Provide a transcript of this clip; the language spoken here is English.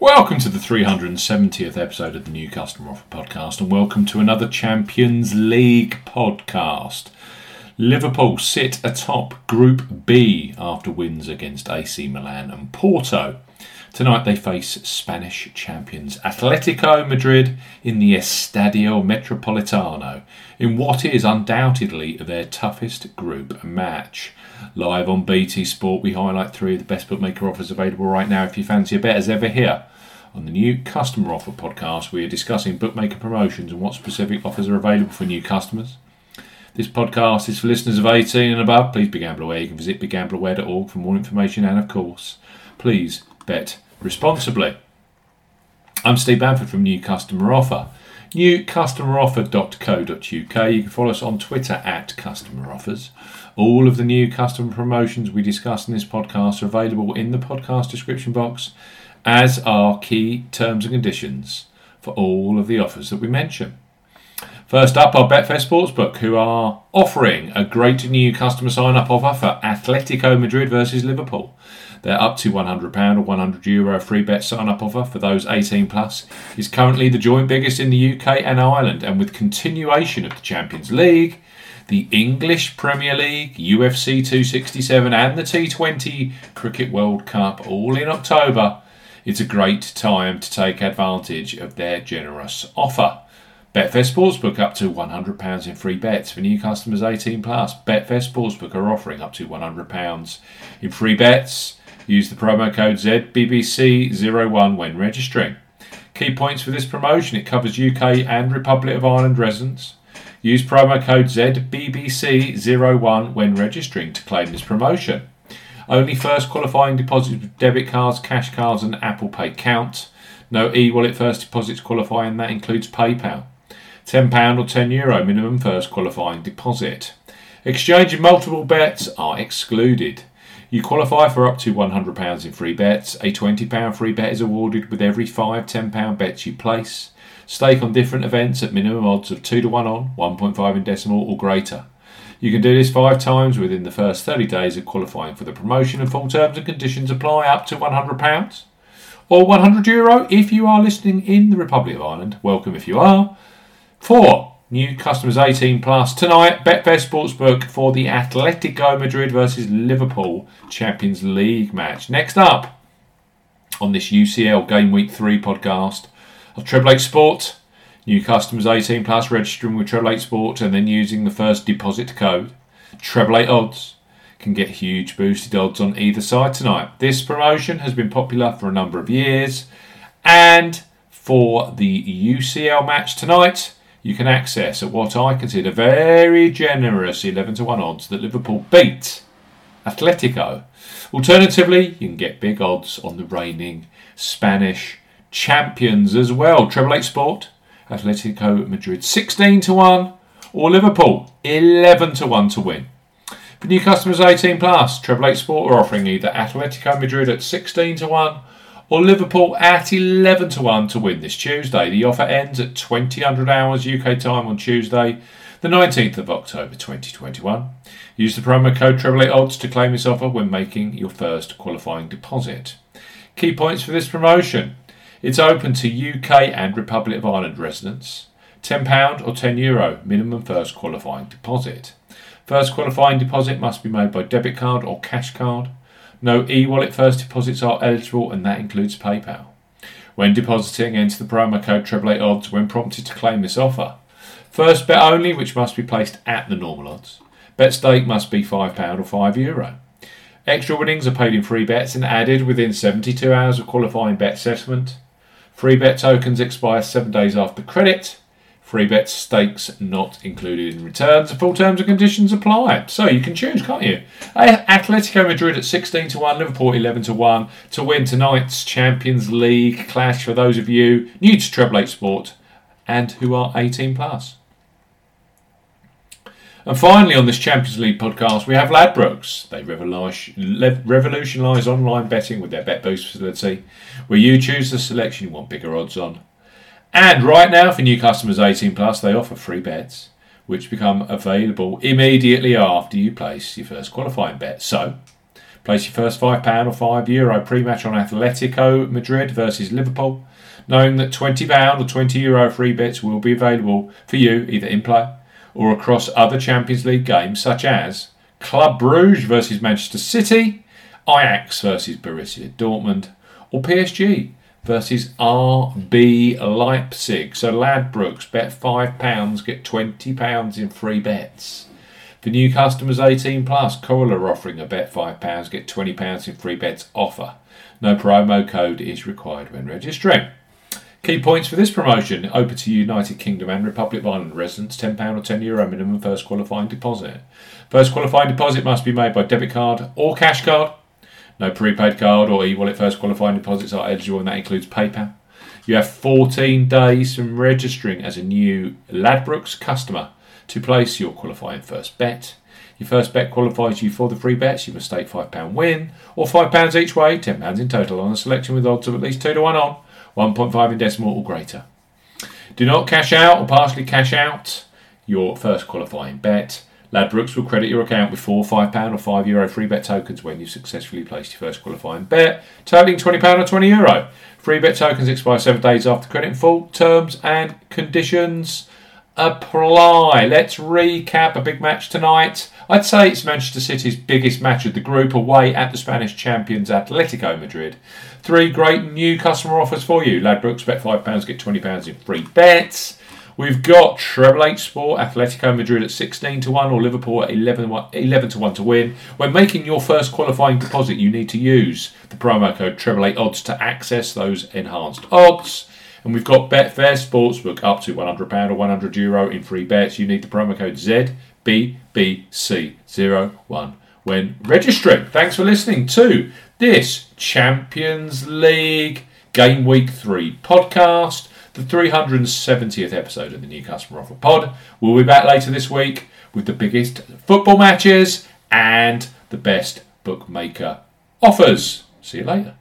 Welcome to the 370th episode of the New Customer Offer Podcast, and welcome to another Champions League podcast. Liverpool sit atop Group B after wins against AC Milan and Porto. Tonight they face Spanish champions Atletico Madrid in the Estadio Metropolitano in what is undoubtedly their toughest group match. Live on BT Sport, we highlight three of the best bookmaker offers available right now if you fancy a bet as ever here. On the new Customer Offer podcast, we are discussing bookmaker promotions and what specific offers are available for new customers. This podcast is for listeners of 18 and above. Please be gambler aware. You can visit begambleaware.org for more information and, of course, please bet responsibly. I'm Steve Bamford from New Customer Offer. NewCustomeroffer.co.uk. You can follow us on Twitter at Customer Offers. All of the new customer promotions we discuss in this podcast are available in the podcast description box, as are key terms and conditions for all of the offers that we mention. First up are Betfair Sportsbook, who are offering a great new customer sign up offer for Atletico Madrid versus Liverpool. They're up to £100 or €100 Euro free bet sign up offer for those 18 plus. Is currently the joint biggest in the UK and Ireland, and with continuation of the Champions League, the English Premier League, UFC 267, and the T20 Cricket World Cup all in October, it's a great time to take advantage of their generous offer. Betfair Sportsbook up to £100 in free bets for new customers 18 plus. Betfair Sportsbook are offering up to £100 in free bets. Use the promo code ZBBC01 when registering. Key points for this promotion it covers UK and Republic of Ireland residents. Use promo code ZBBC01 when registering to claim this promotion. Only first qualifying deposits with debit cards, cash cards, and Apple Pay count. No e wallet first deposits qualify, and that includes PayPal. £10 or €10 Euro minimum first qualifying deposit. Exchange of multiple bets are excluded. You qualify for up to £100 in free bets. A £20 free bet is awarded with every five £10 bets you place. Stake on different events at minimum odds of 2 to 1 on, 1.5 in decimal or greater. You can do this five times within the first 30 days of qualifying for the promotion, and full terms and conditions apply up to £100 or €100 Euro if you are listening in the Republic of Ireland. Welcome if you are. Four new customers 18 plus tonight. Betfair Sportsbook for the Atletico Madrid versus Liverpool Champions League match. Next up on this UCL Game Week 3 podcast of Treble 8 Sport. New customers 18 plus registering with Treble 8 Sport and then using the first deposit code Treble 8 Odds can get huge boosted odds on either side tonight. This promotion has been popular for a number of years and for the UCL match tonight you can access at what I consider very generous 11 to 1 odds that Liverpool beat Atletico. Alternatively, you can get big odds on the reigning Spanish champions as well. Treble Eight Sport, Atletico Madrid 16 to 1, or Liverpool 11 to 1 to win. For new customers 18 plus, Treble Eight Sport are offering either Atletico Madrid at 16 to 1 or Liverpool at 11 to 1 to win this Tuesday. The offer ends at 2000 hours UK time on Tuesday, the 19th of October 2021. Use the promo code Treble Odds to claim this offer when making your first qualifying deposit. Key points for this promotion. It's open to UK and Republic of Ireland residents. £10 or €10 Euro minimum first qualifying deposit. First qualifying deposit must be made by debit card or cash card. No e wallet first deposits are eligible, and that includes PayPal. When depositing, enter the promo code Treble Odds when prompted to claim this offer. First bet only, which must be placed at the normal odds. Bet stake must be £5 or €5 Euro. Extra winnings are paid in free bets and added within 72 hours of qualifying bet settlement. Free bet tokens expire seven days after credit. Free bets, stakes not included in returns. Full terms and conditions apply. So you can choose, can't you? Atletico Madrid at 16 to 1, Liverpool 11 to 1 to win tonight's Champions League clash for those of you new to Treble 8 Sport and who are 18 plus. And finally, on this Champions League podcast, we have Ladbrokes. They revolutionise online betting with their Bet Boost facility, where you choose the selection you want bigger odds on. And right now, for new customers 18 plus, they offer free bets, which become available immediately after you place your first qualifying bet. So, Place your first £5 or €5 Euro pre match on Atletico Madrid versus Liverpool, knowing that £20 or €20 Euro free bets will be available for you either in play or across other Champions League games such as Club Bruges versus Manchester City, Ajax versus Borussia Dortmund, or PSG versus RB Leipzig. So Ladbrokes bet £5, get £20 in free bets. For new customers 18 plus, Coral are offering a bet £5, get £20 in free bets offer. No promo code is required when registering. Key points for this promotion open to United Kingdom and Republic of Ireland residents £10 or €10 Euro minimum first qualifying deposit. First qualifying deposit must be made by debit card or cash card. No prepaid card or e wallet first qualifying deposits are eligible, and that includes PayPal. You have 14 days from registering as a new Ladbrokes customer to place your qualifying first bet. Your first bet qualifies you for the free bets. You must stake £5 win or £5 each way, £10 in total on a selection with odds of at least 2 to 1 on, 1.5 in decimal or greater. Do not cash out or partially cash out your first qualifying bet. Ladbrokes will credit your account with four £5 or €5 Euro free bet tokens when you've successfully placed your first qualifying bet, totaling £20 or €20 Euro. Free bet tokens expire seven days after credit full. Terms and conditions apply. Let's recap a big match tonight. I'd say it's Manchester City's biggest match of the group away at the Spanish champions Atletico Madrid. Three great new customer offers for you. Ladbrokes bet £5, get £20 in free bets. We've got Treble Eight Sport, Atletico Madrid at 16 to 1 or Liverpool at 11, 11 to 1 to win. When making your first qualifying deposit, you need to use the promo code Treble Eight Odds to access those enhanced odds. And we've got Betfair Sportsbook up to £100 or €100 Euro in free bets. You need the promo code ZBBC01 when registering. Thanks for listening to this Champions League Game Week 3 podcast the 370th episode of the New Customer Offer Pod. We'll be back later this week with the biggest football matches and the best bookmaker offers. See you later.